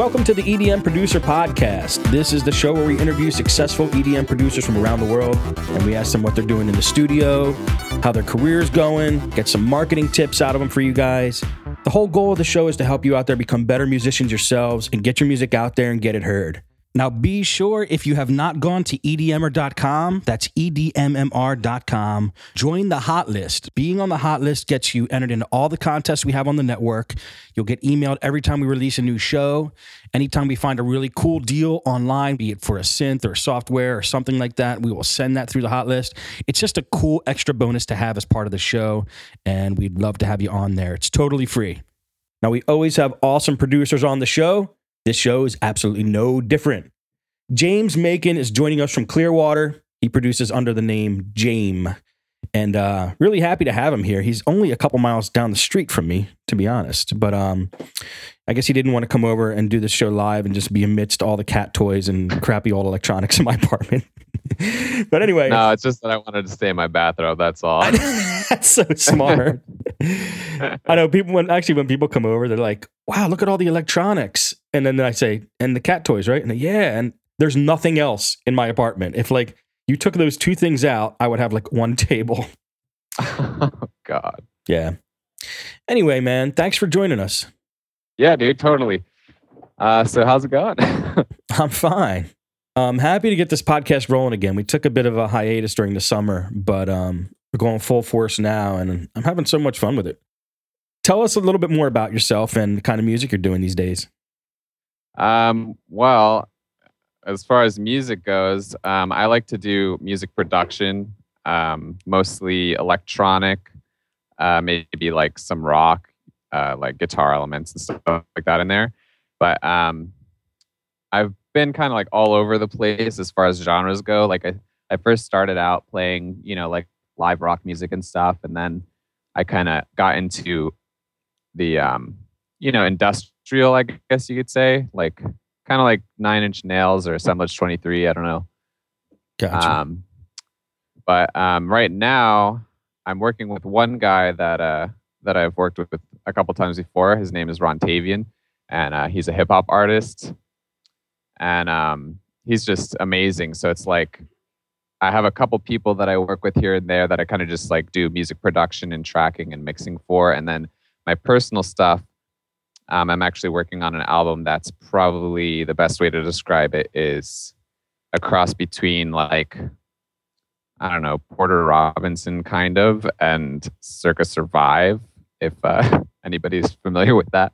Welcome to the EDM Producer Podcast. This is the show where we interview successful EDM producers from around the world and we ask them what they're doing in the studio, how their career's going, get some marketing tips out of them for you guys. The whole goal of the show is to help you out there become better musicians yourselves and get your music out there and get it heard. Now, be sure if you have not gone to edmr.com, that's edmmr.com, join the hot list. Being on the hot list gets you entered into all the contests we have on the network. You'll get emailed every time we release a new show. Anytime we find a really cool deal online, be it for a synth or software or something like that, we will send that through the hot list. It's just a cool extra bonus to have as part of the show, and we'd love to have you on there. It's totally free. Now, we always have awesome producers on the show. This show is absolutely no different. James Makan is joining us from Clearwater. He produces under the name Jaem. And uh, really happy to have him here. He's only a couple miles down the street from me, to be honest. But um, I guess he didn't want to come over and do this show live and just be amidst all the cat toys and crappy old electronics in my apartment. but anyway, No, it's just that I wanted to stay in my bathrobe. That's all. that's so smart. I know people when actually when people come over, they're like, "Wow, look at all the electronics," and then I say, "And the cat toys, right?" And they, yeah, and there's nothing else in my apartment. If like you took those two things out, I would have like one table. oh, God. Yeah. Anyway, man, thanks for joining us. Yeah, dude, totally. Uh, so how's it going? I'm fine. I'm happy to get this podcast rolling again. We took a bit of a hiatus during the summer, but um, we're going full force now, and I'm having so much fun with it. Tell us a little bit more about yourself and the kind of music you're doing these days. Um, well, as far as music goes, um, I like to do music production, um, mostly electronic, uh, maybe like some rock, uh, like guitar elements and stuff like that in there. But um, I've been kind of like all over the place as far as genres go. Like I, I first started out playing, you know, like live rock music and stuff, and then I kind of got into the, um, you know, industrial, I guess you could say, like kind of like Nine Inch Nails or Assemblage 23. I don't know. Gotcha. Um, but um, right now, I'm working with one guy that uh, that I've worked with a couple times before. His name is Ron Tavian, and uh, he's a hip hop artist, and um, he's just amazing. So it's like I have a couple people that I work with here and there that I kind of just like do music production and tracking and mixing for, and then my personal stuff. Um, I'm actually working on an album that's probably the best way to describe it is a cross between like I don't know Porter Robinson kind of and Circa Survive. If uh, anybody's familiar with that,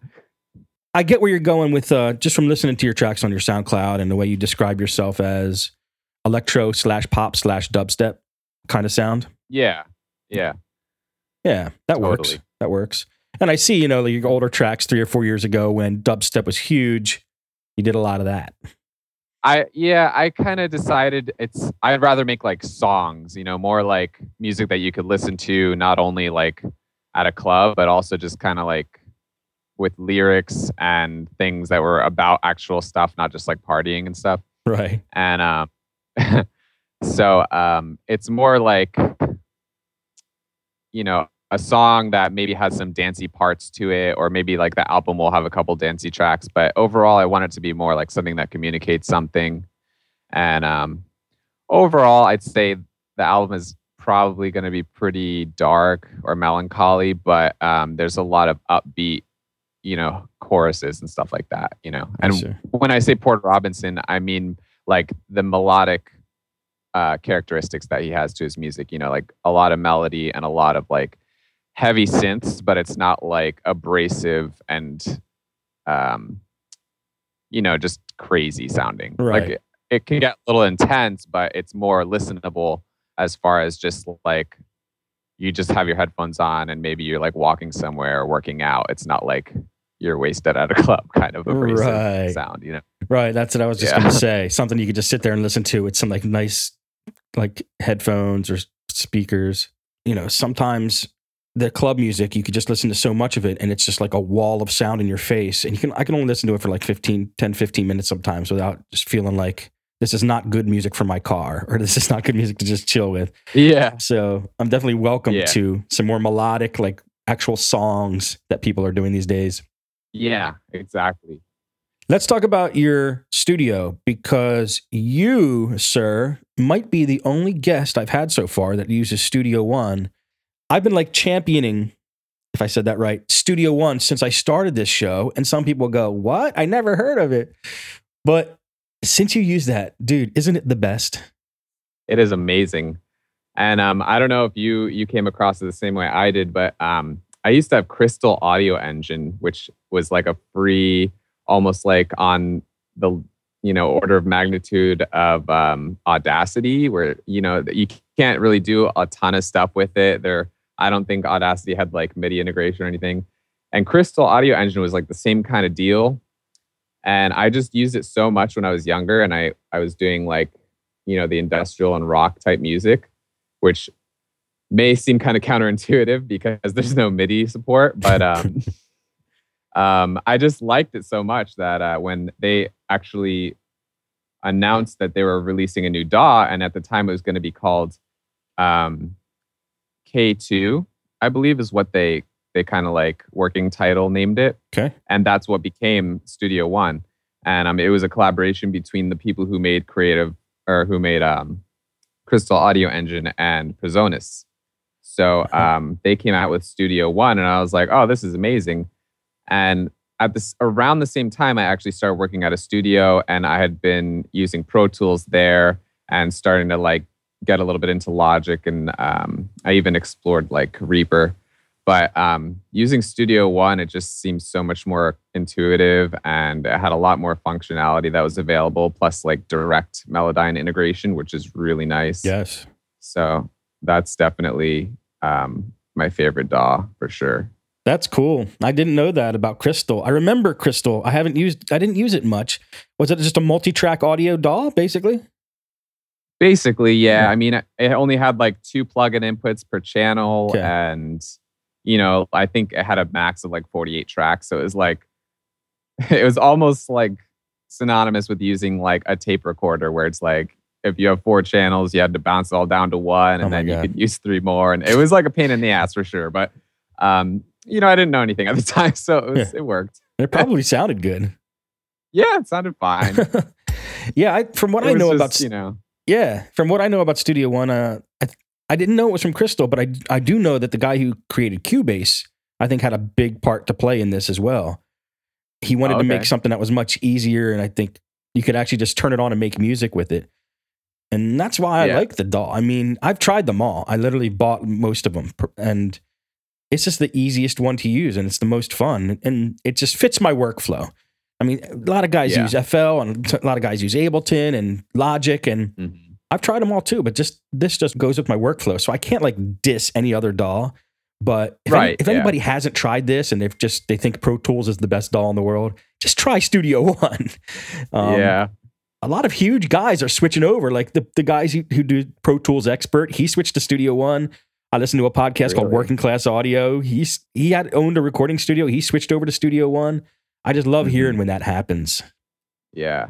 I get where you're going with uh, just from listening to your tracks on your SoundCloud and the way you describe yourself as electro slash pop slash dubstep kind of sound. yeah, yeah, Yeah, that works. That works. And I see, you know, your older tracks three or four years ago when dubstep was huge. You did a lot of that. I yeah, I kind of decided it's I'd rather make like songs, you know, more like music that you could listen to not only like at a club, but also just kind of like with lyrics and things that were about actual stuff, not just like partying and stuff. Right. and um, so um, it's more like you know a song that maybe has some dancey parts to it or maybe like the album will have a couple dancey tracks but overall i want it to be more like something that communicates something and um, overall i'd say the album is probably going to be pretty dark or melancholy but um, there's a lot of upbeat you know choruses and stuff like that you know and Sure. when I say Porter Robinson, I mean like the melodic uh, characteristics that he has to his music. You know, like a lot of melody and a lot of like heavy synths, but it's not like abrasive and, um, you know, just crazy sounding. Right. Like it, it can get a little intense, but it's more listenable as far as just like you just have your headphones on and maybe you're like walking somewhere or working out. It's not like you're wasted at a club kind of a Right. sound, you know. Right. That's what I was just Yeah. going to say. Something you could just sit there and listen to with some like nice, like headphones or speakers. You know, sometimes the club music, you could just listen to so much of it and it's just like a wall of sound in your face. And you can, I can only listen to it for like 15, 10, 15 minutes sometimes without just feeling like this is not good music for my car or this is not good music to just chill with. Yeah. So I'm definitely welcome Yeah. to some more melodic, like actual songs that people are doing these days. Yeah, exactly. Let's talk about your studio because you, sir, might be the only guest I've had so far that uses Studio One. I've been like championing, if I said that right, Studio One since I started this show. And some people go, What? I never heard of it. But since you use that, dude, isn't it the best? It is amazing. And um, I don't know if you you came across it the same way I did, but um, I used to have Kristal Audio Engine, which was like a free almost like on the you know order of magnitude of um, Audacity, where you know you can't really do a ton of stuff with it. There, I don't think Audacity had like MIDI integration or anything. And Kristal Audio Engine was like the same kind of deal. And I just used it so much when I was younger, and I I was doing like you know the industrial and rock type music, which may seem kind of counterintuitive because there's no MIDI support, but um, um, I just liked it so much that uh, when they actually announced that they were releasing a new DAW, and at the time it was going to be called um, K2, I believe is what they they kind of like working title named it. Okay, and that's what became Studio One, and um, it was a collaboration between the people who made Creative or who made um, Kristal Audio Engine and Presonus. So um, they came out with Studio One, and I was like, oh, this is amazing. And at this around the same time, I actually started working at a studio and I had been using Pro Tools there and starting to like get a little bit into Logic and um, I even explored like Reaper. But um, using Studio One, it just seems so much more intuitive and it had a lot more functionality that was available, plus like direct Melodyne integration, which is really nice. Yes. So that's definitely um, my favorite DAW for sure. That's cool. I didn't know that about Kristal. I remember Kristal. I haven't used I didn't use it much. Was it just a multi-track audio DAW basically? Basically, yeah. yeah. I mean, it only had like two plug-in inputs per channel okay. and you know, I think it had a max of like 48 tracks, so it was like it was almost like synonymous with using like a tape recorder where it's like if you have four channels, you had to bounce it all down to one and oh then God. you could use three more and it was like a pain in the ass for sure, but um you know, I didn't know anything at the time, so it, was, yeah. it worked. It probably sounded good. Yeah, it sounded fine. yeah, I, from what it I know just, about you know, yeah, from what I know about Studio One, uh, I, I didn't know it was from Kristal, but I I do know that the guy who created Cubase, I think, had a big part to play in this as well. He wanted oh, okay. to make something that was much easier, and I think you could actually just turn it on and make music with it. And that's why I yeah. like the DAW. I mean, I've tried them all. I literally bought most of them, and it's just the easiest one to use and it's the most fun and it just fits my workflow. I mean, a lot of guys yeah. use FL and a lot of guys use Ableton and Logic and mm-hmm. I've tried them all too, but just this just goes with my workflow. So I can't like diss any other DAW. But if, right, any, if yeah. anybody hasn't tried this and they've just they think Pro Tools is the best DAW in the world, just try Studio One. Um, yeah. A lot of huge guys are switching over. Like the, the guys who, who do Pro Tools Expert, he switched to Studio One. I listened to a podcast really? called Working Class Audio. He's he had owned a recording studio. He switched over to Studio One. I just love mm-hmm. hearing when that happens. Yeah,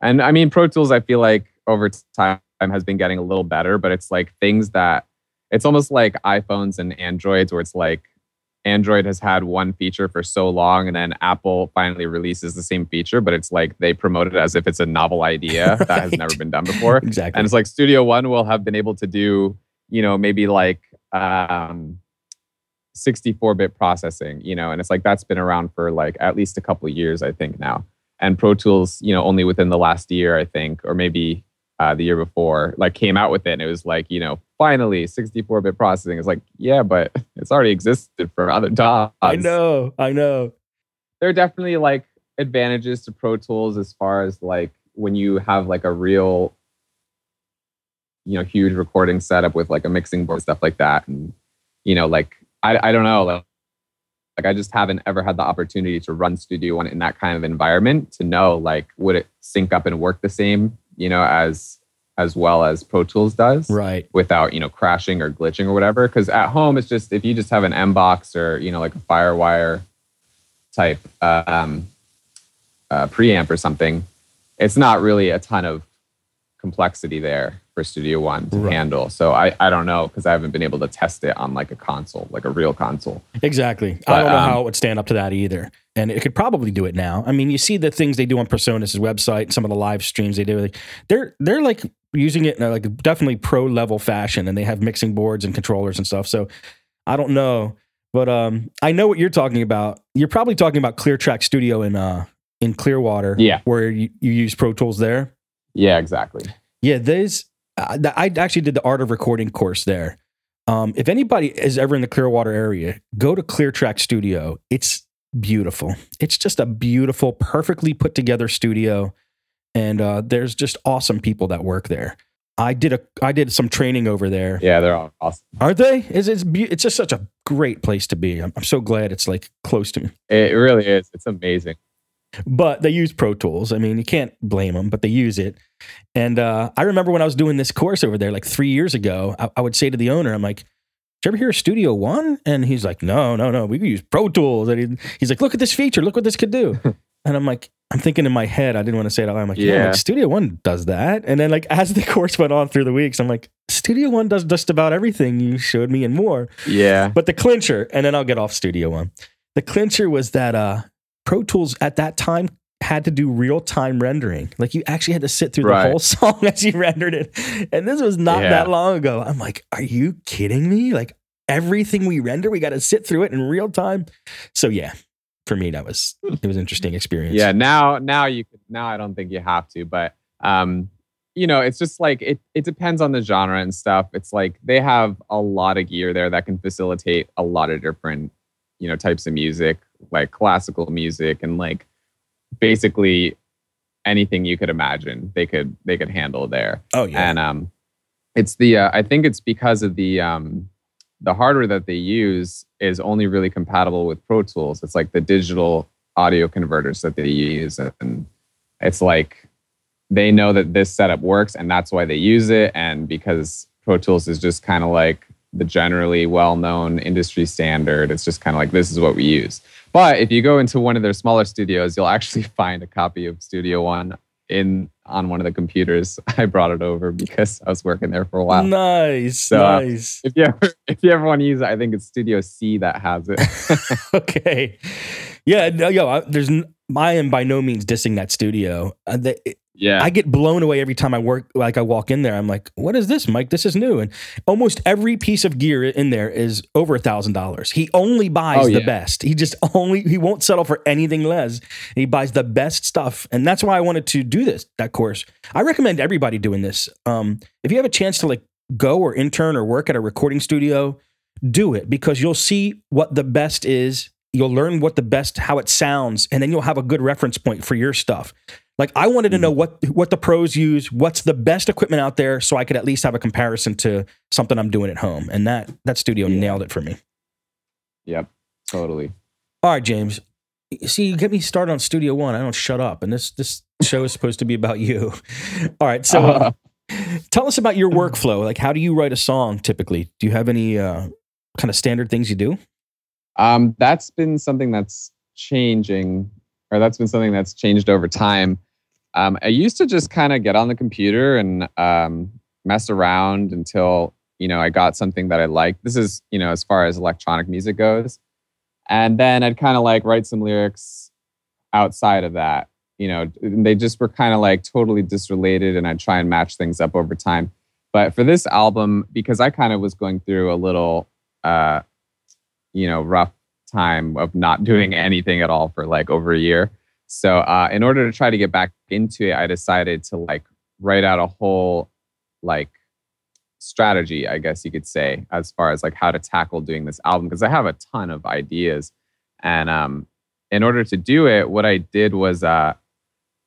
and I mean Pro Tools. I feel like over time has been getting a little better, but it's like things that it's almost like iPhones and Androids, where it's like Android has had one feature for so long, and then Apple finally releases the same feature, but it's like they promote it as if it's a novel idea right. that has never been done before. exactly. And it's like Studio One will have been able to do you know, maybe like um, 64-bit processing, you know, and it's like that's been around for like at least a couple of years, I think now. And Pro Tools, you know, only within the last year, I think, or maybe uh, the year before, like came out with it, and it was like, you know, finally 64-bit processing. It's like, yeah, but it's already existed for other DAWs. I know, I know. There are definitely like advantages to Pro Tools as far as like when you have like a real you know huge recording setup with like a mixing board stuff like that and you know like i, I don't know like, like i just haven't ever had the opportunity to run studio one in that kind of environment to know like would it sync up and work the same you know as as well as pro tools does right. without you know crashing or glitching or whatever. Because at home it's just if you just have an mbox or you know like a firewire type uh, um, uh, preamp or something it's not really a ton of complexity there for Studio One to Right. handle. So I, I don't know because I haven't been able to test it on like a console, like a real console. Exactly. I don't know um, how it would stand up to that either. And it could probably do it now. I mean, you see the things they do on PreSonus' website, some of the live streams they do. They're they're like using it in a, like definitely pro level fashion, and they have mixing boards and controllers and stuff. So I don't know, but um, I know what you're talking about. You're probably talking about Clear Track Studio in uh in Clearwater, Yeah. where you, you use Pro Tools there. Yeah, exactly. Yeah, there's. I I actually did the art of recording course there. Um, if anybody is ever in the Clearwater area, go to Clear Track Studio. It's beautiful. It's just a beautiful, perfectly put together studio, and uh, there's just awesome people that work there. I did a I did some training over there. Yeah, they're all awesome. Aren't they? It's it's, beau- it's just such a great place to be. I'm, I'm so glad it's like close to me. It really is. It's amazing. But they use Pro Tools. I mean, you can't blame them, but they use it. And uh, I remember when I was doing this course over there, like three years ago, I, I would say to the owner, I'm like, "Did you ever hear of Studio One?" And he's like, "No, no, no, we use Pro Tools." And he, he's like, "Look at this feature. Look what this could do." and I'm like, I'm thinking in my head, I didn't want to say it out loud. I'm like, yeah, Yeah. like Studio One does that. And then like as the course went on through the weeks, I'm like, Studio One does just about everything you showed me and more. Yeah. But the clincher, and then I'll get off Studio One. The clincher was that uh, Pro Tools at that time had to do real time rendering. Like you actually had to sit through Right. the whole song as you rendered it. And this was not Yeah. that long ago. I'm like, are you kidding me? Like everything we render, we got to sit through it in real time. So yeah, for me that was it was an interesting experience. Yeah, now now you could now I don't think you have to, but um you know, it's just like it it depends on the genre and stuff. It's like they have a lot of gear there that can facilitate a lot of different, you know, types of music, like classical music and like basically anything you could imagine they could they could handle there. Oh yeah. and um it's the uh, i think it's because of the um the hardware that they use is only really compatible with pro tools it's like the digital audio converters that they use and it's like they know that this setup works and that's why they use it and because pro tools is just kind of like the generally well-known industry standard it's just kind of like this is what we use but if you go into one of their smaller studios you'll actually find a copy of studio one in on one of the computers i brought it over because i was working there for a while Nice. So, nice. if you ever if you ever want to use it i think it's studio c that has it okay. Yeah, no, yo, I, there's I am by no means dissing that studio. Uh, the, yeah I get blown away every time I work. Like I walk in there, I'm like, "What is this, Mike? This is new." And almost every piece of gear in there is over a thousand dollars. He only buys Oh, the best. He just only he won't settle for anything less. He buys the best stuff, and that's why I wanted to do this that course. I recommend everybody doing this. Um, if you have a chance to like go or intern or work at a recording studio, do it because you'll see what the best is. You'll learn what the best how it sounds, and then you'll have a good reference point for your stuff. Like I wanted to know what what the pros use, what's the best equipment out there, so I could at least have a comparison to something I'm doing at home. And that that studio Yeah. nailed it for me. yep totally All right, James. See, you get me started on Studio One. I don't shut up, and this this show is supposed to be about you. All right, so uh, tell us about your workflow. Like, how do you write a song typically? Do you have any uh, kind of standard things you do? Um, that's been something that's changing, or that's been something that's changed over time. Um, I used to just kind of get on the computer and um, mess around until you know I got something that I liked. This is you know as far as electronic music goes, and then I'd kind of like write some lyrics outside of that. You know, they just were kind of like totally disrelated, and I'd try and match things up over time. But for this album, because I kind of was going through a little uh, you know rough time of not doing anything at all for like over a year. So uh, in order to try to get back into it i decided to like write out a whole like strategy i guess you could say as far as like how to tackle doing this album because i have a ton of ideas. And um in order to do it what i did was uh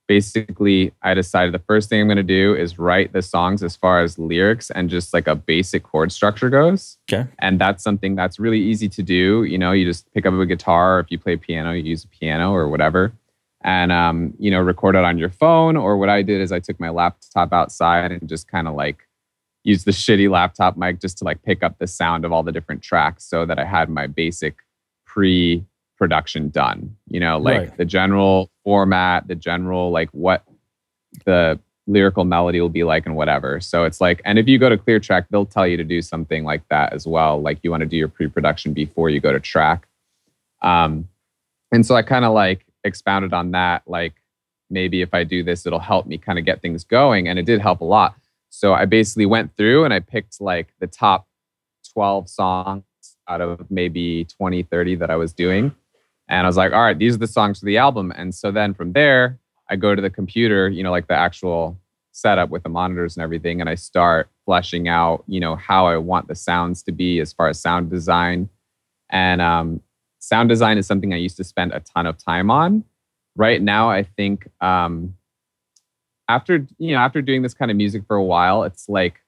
basically i decided the first thing i'm going to do is write the songs as far as lyrics and just like a basic chord structure goes Okay. and that's something that's really easy to do you know you just pick up a guitar or if you play piano you use a piano or whatever and um, you know record it on your phone or what i did is i took my laptop outside and just kind of like used the shitty laptop mic just to like pick up the sound of all the different tracks so that i had my basic pre production done you know like Right. the general format the general like what the lyrical melody will be like and whatever. So it's like, and if you go to clear track, they'll tell you to do something like that as well. Like you want to do your pre-production before you go to track. Um, and so I kind of like expounded on that. Like maybe if I do this, it'll help me kind of get things going. And it did help a lot. So I basically went through and I picked like the top 12 songs out of maybe 20, 30 that I was doing. And I was like, all right, these are the songs for the album. And so then from there, I go to the computer, you know, like the actual setup with the monitors and everything, and I start fleshing out, you know, how I want the sounds to be as far as sound design. And um, sound design is something I used to spend a ton of time on. Right now, I think um, after you know after doing this kind of music for a while, it's like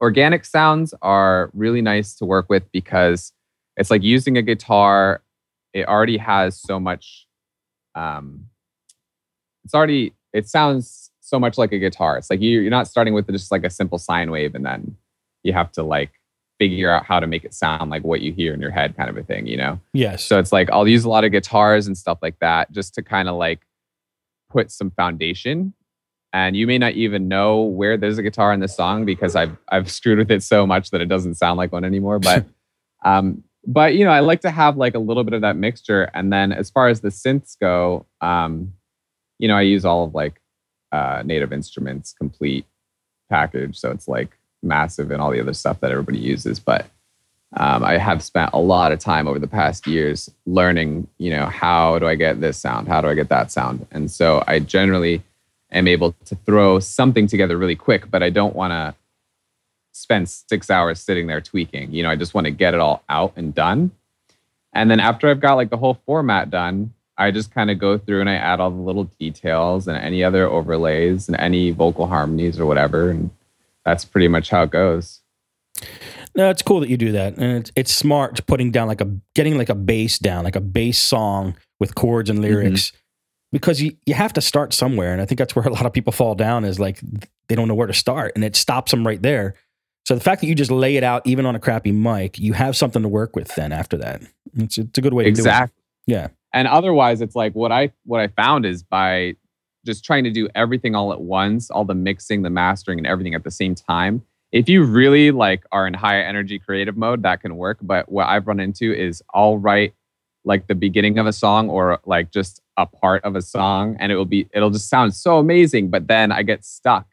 organic sounds are really nice to work with because it's like using a guitar. It already has so much um, it's already it sounds so much like a guitar. It's like you, you're not starting with just like a simple sine wave and then you have to like figure out how to make it sound like what you hear in your head kind of a thing, you know? Yes. So it's like I'll use a lot of guitars and stuff like that just to kind of like put some foundation. And you may not even know where there's a guitar in the song because I've I've screwed with it so much that it doesn't sound like one anymore. But um, but you know, I like to have like a little bit of that mixture. And then as far as the synths go, um, you know, I use all of like uh, Native Instruments complete package, so it's like massive and all the other stuff that everybody uses. But um, I have spent a lot of time over the past years learning, you know, how do I get this sound? How do I get that sound? And so I generally am able to throw something together really quick, but I don't want to spend six hours sitting there tweaking. You know, I just want to get it all out and done. And then after I've got like the whole format done, I just kind of go through and I add all the little details and any other overlays and any vocal harmonies or whatever. And that's pretty much how it goes. No, it's cool that you do that. And it's, it's smart putting down like a, getting like a bass down, like a bass song with chords and lyrics. Mm-hmm. Because you, you have to start somewhere. And I think that's where a lot of people fall down is like they don't know where to start and it stops them right there. So the fact that you just lay it out, even on a crappy mic, you have something to work with then after that. It's, it's a good way to exactly. do it. Exactly. Yeah and otherwise it's like what i what i found is by just trying to do everything all at once all the mixing the mastering and everything at the same time if you really like are in high energy creative mode that can work but what i've run into is i'll write like the beginning of a song or like just a part of a song and it will be it'll just sound so amazing but then i get stuck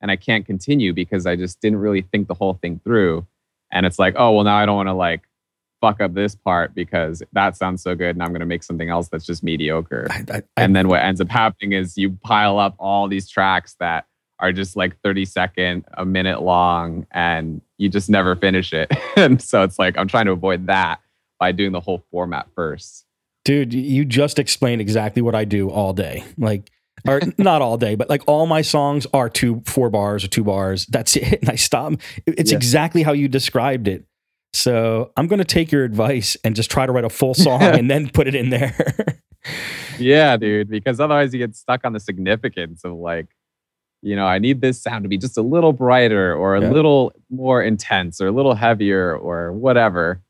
and i can't continue because i just didn't really think the whole thing through and it's like oh well now i don't want to like fuck up this part because that sounds so good and I'm going to make something else that's just mediocre. I, I, and then what ends up happening is you pile up all these tracks that are just like 30 second, a minute long, and you just never finish it. and so it's like, I'm trying to avoid that by doing the whole format first. Dude, you just explained exactly what I do all day. Like, or not all day, but like all my songs are two, four bars or two bars. That's it. And I stop. It's yeah. exactly how you described it. So I'm going to take your advice and just try to write a full song and then put it in there. yeah, dude, because otherwise you get stuck on the significance of like, you know, I need this sound to be just a little brighter or a yeah. little more intense or a little heavier or whatever.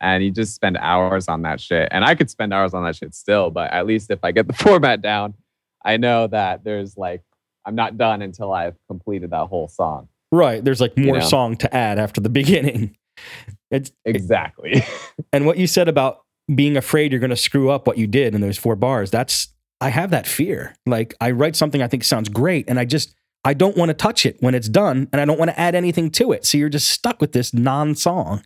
And you just spend hours on that shit. And I could spend hours on that shit still, but at least if I get the format down, I know that there's like, I'm not done until I've completed that whole song. Right. There's like more you know? song to add after the beginning. It's, exactly. and what you said about being afraid you're going to screw up what you did in those four bars, that's, I have that fear. Like I write something I think sounds great and I just, I don't want to touch it when it's done and I don't want to add anything to it. So you're just stuck with this non song.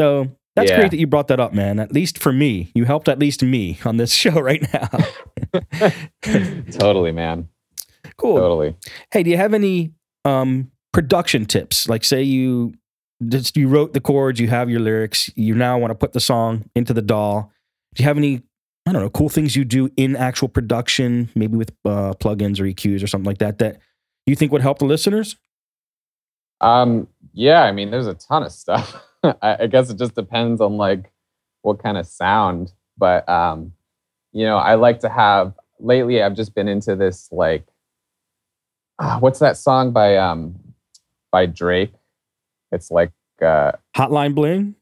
So that's yeah. great that you brought that up, man. At least for me, you helped at least me on this show right now. totally, man. Cool. Totally. Hey, do you have any um, production tips? Like, say you just you wrote the chords, you have your lyrics, you now want to put the song into the DAW. Do you have any I don't know cool things you do in actual production, maybe with uh, plugins or EQs or something like that that you think would help the listeners? Um, yeah, I mean, there's a ton of stuff. I, I guess it just depends on like what kind of sound, but um, you know, I like to have. Lately, I've just been into this like, uh, what's that song by um by Drake? It's like uh, Hotline Bling.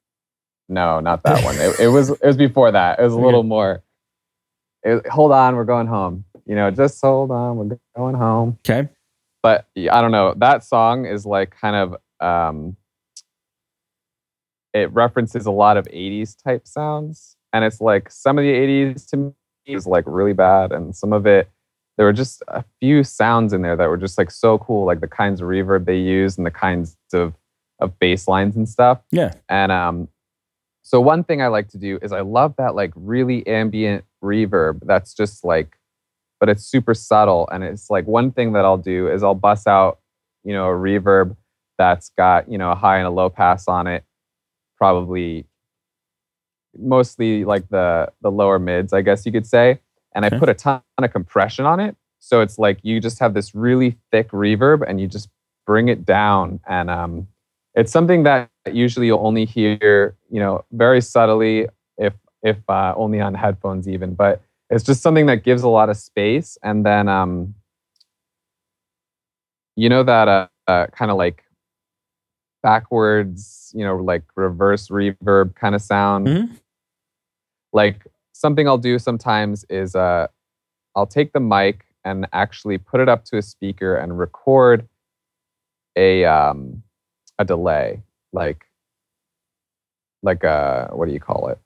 No, not that one. It, it, was it was before that. It was a little more. It, hold on, we're going home. You know, just hold on, we're going home. Okay. but I don't know. That song is like kind of um, it references a lot of 80s type sounds and it's like some of the 80s to me is like really bad and some of it there were just a few sounds in there that were just like so cool like the kinds of reverb they use and the kinds of of bass lines and stuff Yeah. and um so one thing i like to do is i love that like really ambient reverb that's just like but it's super subtle and it's like one thing that i'll do is i'll bust out you know a reverb that's got you know a high and a low pass on it probably mostly like the the lower mids i guess you could say and Okay. i put a ton of compression on it so it's like you just have this really thick reverb and you just bring it down and um it's something that usually you'll only hear you know very subtly if if uh, only on headphones even but it's just something that gives a lot of space and then um you know that uh, uh kind of like backwards you know like reverse reverb kind of sound. Mhm. like something i'll do sometimes is uh i'll take the mic and actually put it up to a speaker and record a um a delay. Like like a what do you call it?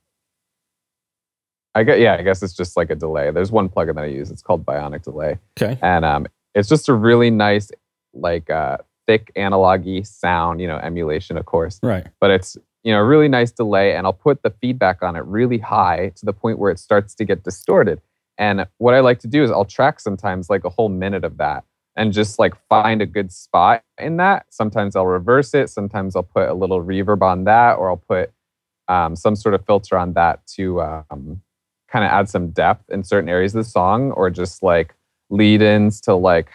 I guess, yeah i guess it's just like a delay. There's one plugin that i use. It's called bionic delay. Okay. and um it's just a really nice like uh thick analogy sound you know emulation of course. Right. but it's you know a really nice delay and i'll put the feedback on it really high to the point where it starts to get distorted. And what i like to do is i'll track sometimes like a whole minute of that and just like find a good spot in that. Sometimes i'll reverse it. Sometimes i'll put a little reverb on that or i'll put um, some sort of filter on that to um, kind of add some depth in certain areas of the song or just like lead ins to like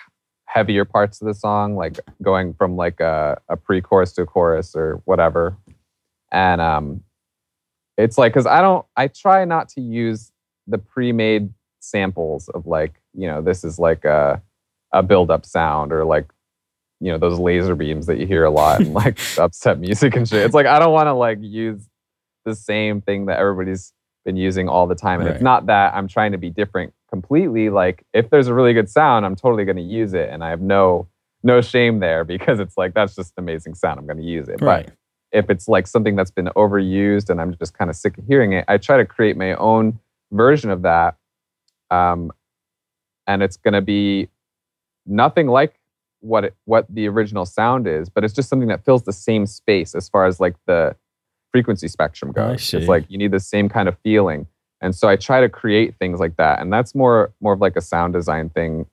heavier parts of the song like going from like a, a pre-chorus to a chorus or whatever. And um it's like because i don't i try not to use the pre-made samples of like you know this is like a a build-up sound or like you know those laser beams that you hear a lot in like upset music and shit. It's like i don't want to like use the same thing that everybody's been using all the time. And Right. it's not that i'm trying to be different completely like if there's a really good sound i'm totally going to use it and i have no no shame there because it's like that's just an amazing sound i'm going to use it. Right. but if it's like something that's been overused and i'm just kind of sick of hearing it i try to create my own version of that um, and it's going to be nothing like what it, what the original sound is but it's just something that fills the same space as far as like the frequency spectrum goes. It's like you need the same kind of feeling and so i try to create things like that and that's more more of like a sound design thing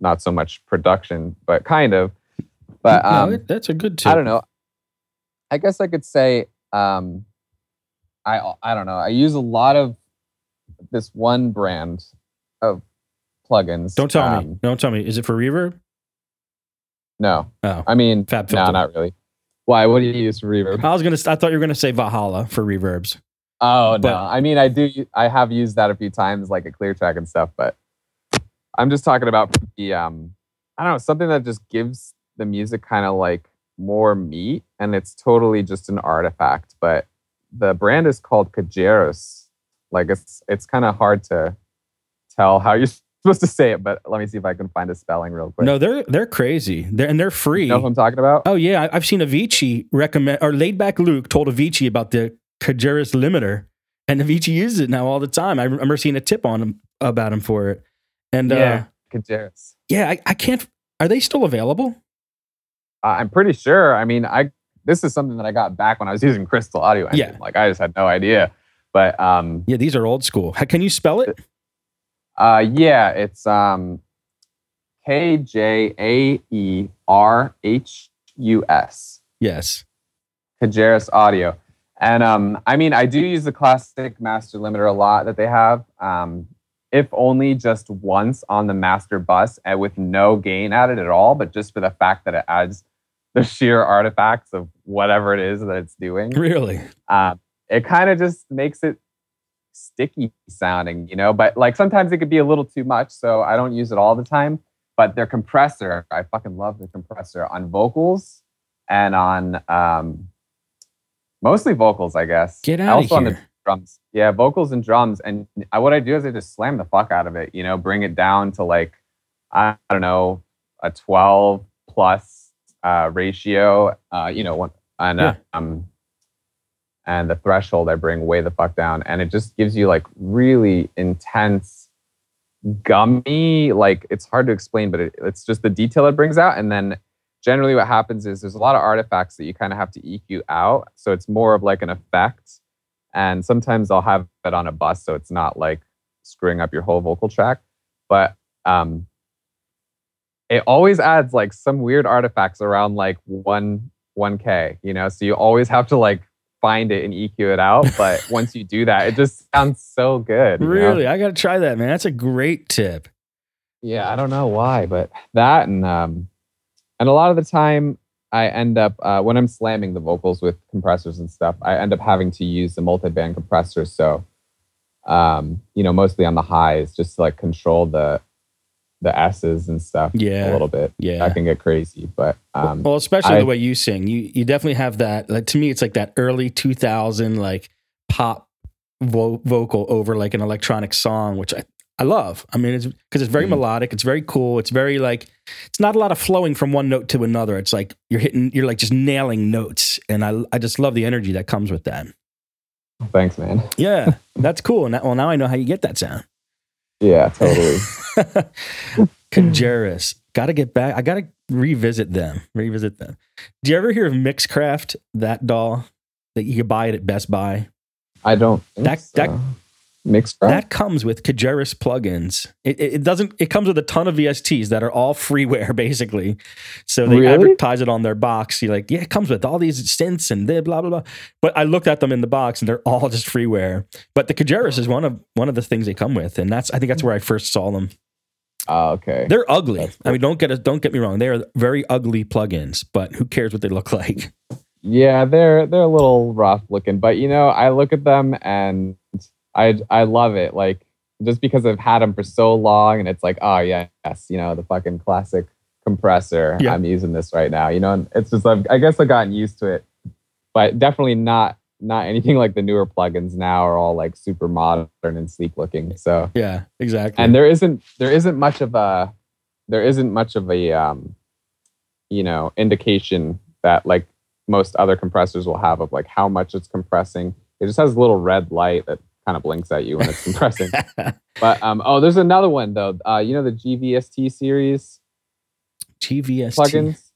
not so much production but kind of but um, it- that's a good tip. I don't know. I guess I could say um, I I don't know. I use a lot of this one brand of plugins. Don't tell me. Um, Don't tell me. Is it for reverb? No, Oh, I mean, Fab no, not really. Why? What do you use for reverb? I was gonna. I thought you were gonna say Valhalla for reverbs. Oh But- no, I mean, I do. I have used that a few times, like a clear track and stuff. But I'm just talking about the um, I don't know, something that just gives the music kind of like more meat, and it's totally just an artifact. But the brand is called Kjaerhus. Like it's it's kind of hard to tell how you're supposed to say it, but let me see if I can find a spelling real quick. No, they're they're crazy. They're and they're free. you know what I'm talking about? Oh yeah, I've seen Avicii recommend or Laidback Luke told Avicii about the Kjaerhus limiter, and Avicii uses it now all the time. I remember seeing a tip on him about him for it, and uh, yeah, Kjaerhus. yeah, I, I can't. Are they still available? Uh, I'm pretty sure. I mean, I this is something that I got back when I was using Kristal Audio Engine. Yeah. Like I just had no idea. But um Yeah, these are old school. Ha- Can you spell it? uh yeah, it's um K J A E R H U S. Yes. Kjaerhus Audio. And um, I mean, I do use the classic master limiter a lot that they have. Um, if only just once on the master bus and with no gain added at all, but just for the fact that it adds the sheer artifacts of whatever it is that it's doing. Really? Uh, it kind of just makes it sticky sounding, you know. But like sometimes it could be a little too much, so I don't use it all the time. But their compressor, I fucking love the compressor on vocals and on um, mostly vocals, I guess. Get out of also on the drums. Yeah, vocals and drums. And I, what I do is I just slam the fuck out of it, you know, bring it down to like, I, I don't know, a 12 plus uh, ratio. Uh, you know, and Yeah. um, and the threshold I bring way the fuck down, and it just gives you like really intense, gummy. Like it's hard to explain, but it, it's just the detail it brings out, and then generally what happens is there's a lot of artifacts that you kind of have to EQ out, so it's more of like an effect. And sometimes I'll have it on a bus, so it's not like screwing up your whole vocal track, but um, it always adds like some weird artifacts around like one 1k you know so you always have to like find it and eq it out but once you do that it just sounds so good you know? Really, I got to try that, man. That's a great tip. yeah i don't know why but that and um and a lot of the time i end up uh, when i'm slamming the vocals with compressors and stuff i end up having to use the multi-band compressors so um you know mostly on the highs just to like control the the s's and stuff Yeah. a little bit Yeah. I can get crazy but um well, especially I- the way you sing, you you definitely have that. Like to me, it's like that early 2000 like pop vo- vocal over like an electronic song, which I I love. I mean, it's because it's very Mhm. melodic. It's very cool. It's very like it's not a lot of flowing from one note to another. It's like you're hitting, you're like just nailing notes, and I I just love the energy that comes with that. thanks man Yeah, that's cool. And that, well, now I know how you get that sound. yeah totally Kjaerhus. Got to get back. I got to revisit them. Revisit them. Do you ever hear of Mixcraft, that DAW that you could buy it at Best Buy? I don't think That- that- so. Mixed? That comes with Kjaerhus plugins. It, it, it doesn't. It comes with a ton of VSTs that are all freeware, basically. So they Really? advertise it on their box. You're like, yeah, it comes with all these synths and blah blah blah. But I looked at them in the box, and they're all just freeware. But the Kjaerhus is one of one of the things they come with, and that's I think that's where I first saw them. Oh, okay. They're ugly. I mean, don't get us, don't get me wrong. They are very ugly plugins, but who cares what they look like? Yeah, they're they're a little rough looking, but you know, I look at them and I I love it. Like just because I've had them for so long, and it's like, oh yeah, yes, you know, the fucking classic compressor. Yeah. I'm using this right now. You know, and it's just I've, I guess I've gotten used to it, but definitely not not anything like the newer plugins now are all like super modern and sleek looking. So Yeah, exactly. and there isn't there isn't much of a there isn't much of a um you know indication that like most other compressors will have of like how much it's compressing it just has a little red light that kind of blinks at you when it's compressing but um oh there's another one though uh you know the gvst series GVST, plugins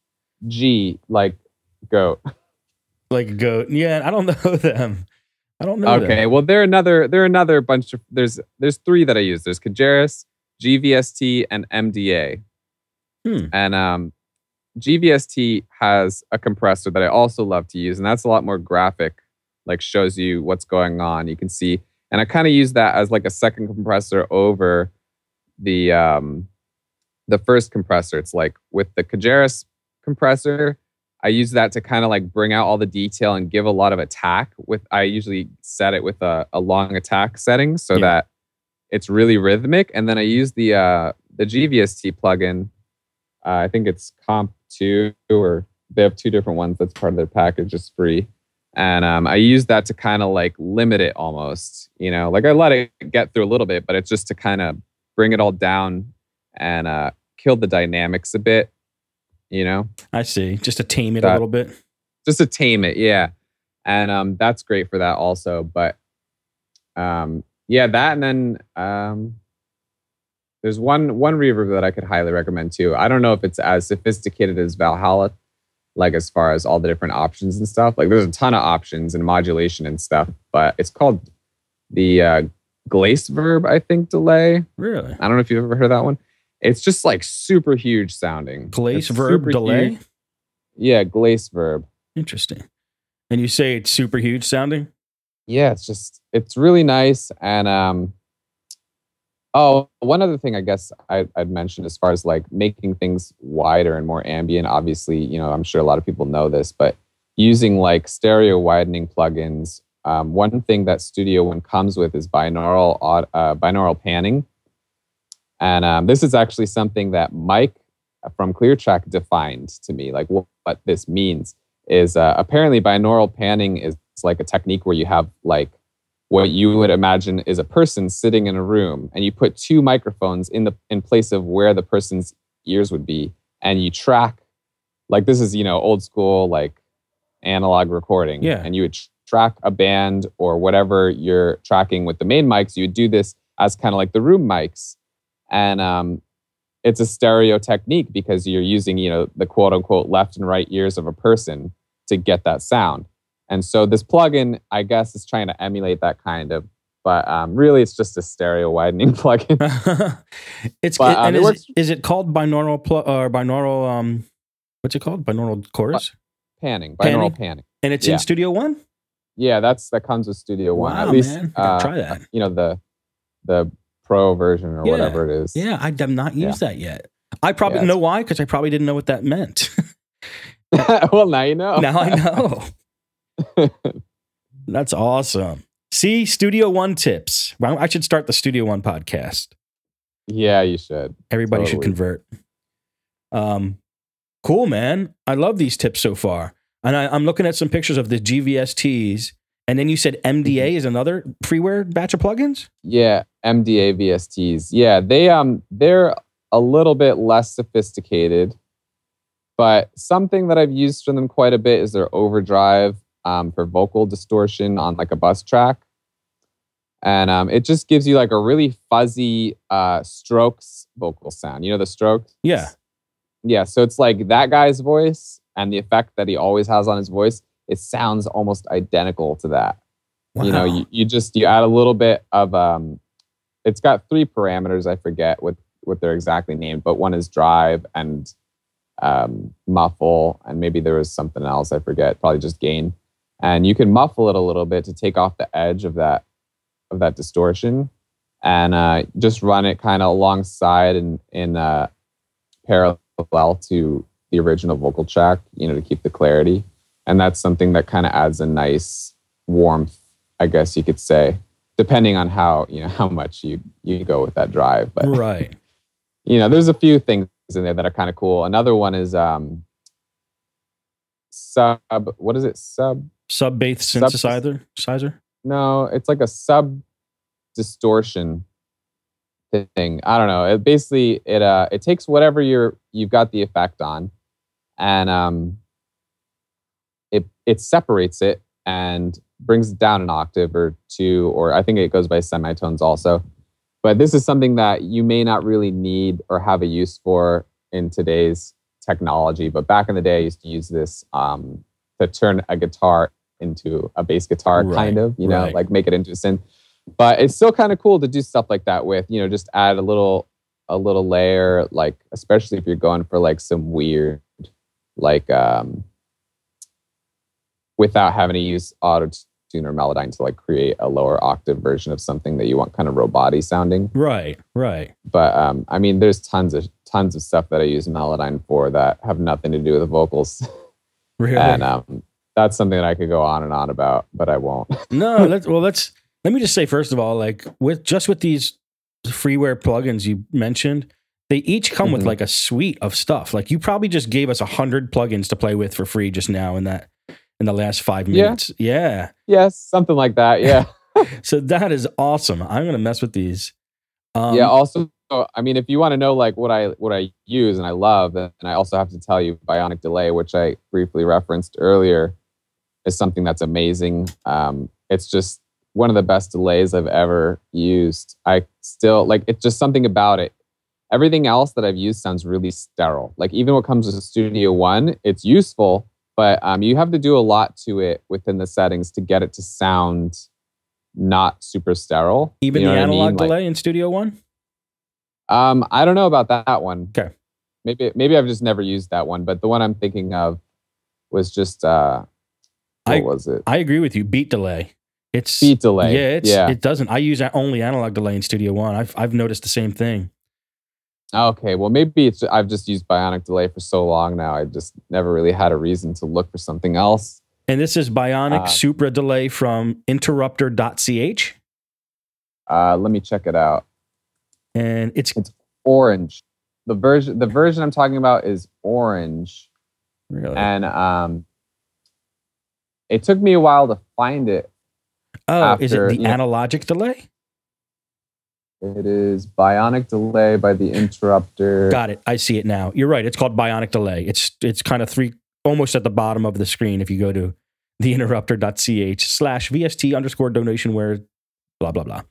g like goat like goat. Yeah, I don't know them. I don't know. okay them. well they're another they're another bunch of there's there's three that i use there's Kjaerhus gvst and mda Hmm. and um gvst has a compressor that i also love to use and that's a lot more graphic like shows you what's going on you can see and i kind of use that as like a second compressor over the um the first compressor it's like with the Kjaerhus compressor I use that to kind of like bring out all the detail and give a lot of attack. With I usually set it with a, a long attack setting so Yeah. that it's really rhythmic. And then I use the uh, the GVST plugin. Uh, I think it's Comp Two, or they have two different ones. That's part of their package. It's free, and um, I use that to kind of like limit it almost. You know, like I let it get through a little bit, but it's just to kind of bring it all down and uh, kill the dynamics a bit. You know I see. Just to tame it a little bit. just to tame it yeah and um that's great for that also but um yeah that and then um there's one one reverb that i could highly recommend too i don't know if it's as sophisticated as valhalla like as far as all the different options and stuff like there's a ton of options and modulation and stuff but it's called the uh glace verb i think delay Really? i don't know if you've ever heard of that one it's just like super huge sounding Glace It's verb delay. huge. yeah glace verb Interesting. And you say it's super huge sounding? yeah it's just it's really nice and um oh one other thing i guess I, i'd mention as far as like making things wider and more ambient obviously you know i'm sure a lot of people know this but using like stereo widening plugins um, one thing that studio one comes with is binaural uh, binaural panning. And um, this is actually something that mike from cleartrack defined to me like what, what this means is uh, apparently binaural panning is like a technique where you have like what you would imagine is a person sitting in a room and you put two microphones in the in place of where the person's ears would be and you track like this is you know old school like analog recording Yeah. and you would track a band or whatever you're tracking with the main mics you would do this as kind of like the room mics and um, it's a stereo technique because you're using you know the quote unquote left and right ears of a person to get that sound and so this plugin i guess is trying to emulate that kind of but um, really it's just a stereo widening plugin it's But, um, and it is, works- it, is it called binaural pl- or binaural um what's it called binaural chorus panning Panning? binaural panning and it's yeah. in Studio One. yeah that's that comes with studio one Wow, at least. Uh, try that. you know the the pro version or Yeah. whatever it is Yeah, I have not Yeah. used that yet. I probably Yeah, know why because I probably didn't know what that meant. well now you know now I know. That's awesome. See, Studio One tips. Well, I should start the Studio One podcast. yeah you should Everybody should convert. Um, cool, man. I love these tips so far. And I, I'm looking at some pictures of the GVSTs. And then you said Mm-hmm. MDA is another freeware batch of plugins. Yeah, MDA VSTs. Yeah, they um they're a little bit less sophisticated, but something that I've used from them quite a bit is their overdrive um, for vocal distortion on like a bus track, and um, it just gives you like a really fuzzy uh, strokes vocal sound. You know the strokes? Yeah. Yeah. So it's like that guy's voice and the effect that he always has on his voice. It sounds almost identical to that you know you, you just you add a little bit of um it's got three parameters i forget what what they're exactly named but one is drive and um muffle and maybe there was something else i forget probably just gain and you can muffle it a little bit to take off the edge of that of that distortion and uh just run it kind of alongside and in uh parallel to the original vocal track you know to keep the clarity and that's something that kind of adds a nice warmth I guess you could say, depending on how you know how much you you go with that drive. But right. you know, there's a few things in there that are kind of cool. Another one is um sub. What is it? Sub? Sub bass synthesizer. Sizer. No, it's like a sub distortion thing. I don't know. It basically it uh it takes whatever you're you've got the effect on, and um it it separates it and brings it down an octave or two, or I think it goes by semitones also. But this is something that you may not really need or have a use for in today's technology. But back in the day, I used to use this um, to turn a guitar into a bass guitar, Right, kind of, you know, right. like make it into a synth. But it's still kind of cool to do stuff like that with, you know, just add a little, a little layer, like especially if you're going for like some weird, like um, without having to use auto tune or melodyne to like create a lower octave version of something that you want kind of roboty sounding. Right. Right. But um, I mean, there's tons of tons of stuff that I use melodyne for that have nothing to do with the vocals, Really. and um, that's something that I could go on and on about, but I won't. No, let's well let's let me just say first of all, like with just with these freeware plugins you mentioned, they each come with Mhm. like a suite of stuff. Like you probably just gave us a hundred plugins to play with for free just now in that in the last five minutes. Yeah. yes, something like that. Yeah, So that is awesome. I'm gonna mess with these. Um, yeah. Also, I mean, if you want to know like what I what I use and I love, and I also have to tell you Bionic Delay, which I briefly referenced earlier, is something that's amazing. Um, it's just one of the best delays I've ever used. I still like it's just something about it. Everything else that I've used sounds really sterile. Like even what comes with Studio One, it's useful, but um, you have to do a lot to it within the settings to get it to sound not super sterile. even You know the what I mean? analog Like- delay in Studio One. um, I don't know about that one. Okay. Maybe maybe I've just never used that one, but the one I'm thinking of was just uh what I- was it? I agree with you. Beat delay. It's Beat delay. Yeah, it's, yeah. it doesn't. I use only analog delay in Studio One. I've I've noticed the same thing. okay. Well, maybe it's I've just used bionic delay for so long now. I just never really had a reason to look for something else. And this is Bionic Uh, Supra delay from interruptor.ch. Uh, let me check it out. And it's Orange. The version the version I'm talking about is orange. really And um it took me a while to find it. oh, is it after, the you know- analogic delay? It is Bionic Delay by the Interruptor. Got it. I see it now. You're right. It's called Bionic Delay. It's it's kind of three almost at the bottom of the screen if you go to theinterruptor.ch slash VST underscore donation where blah blah blah.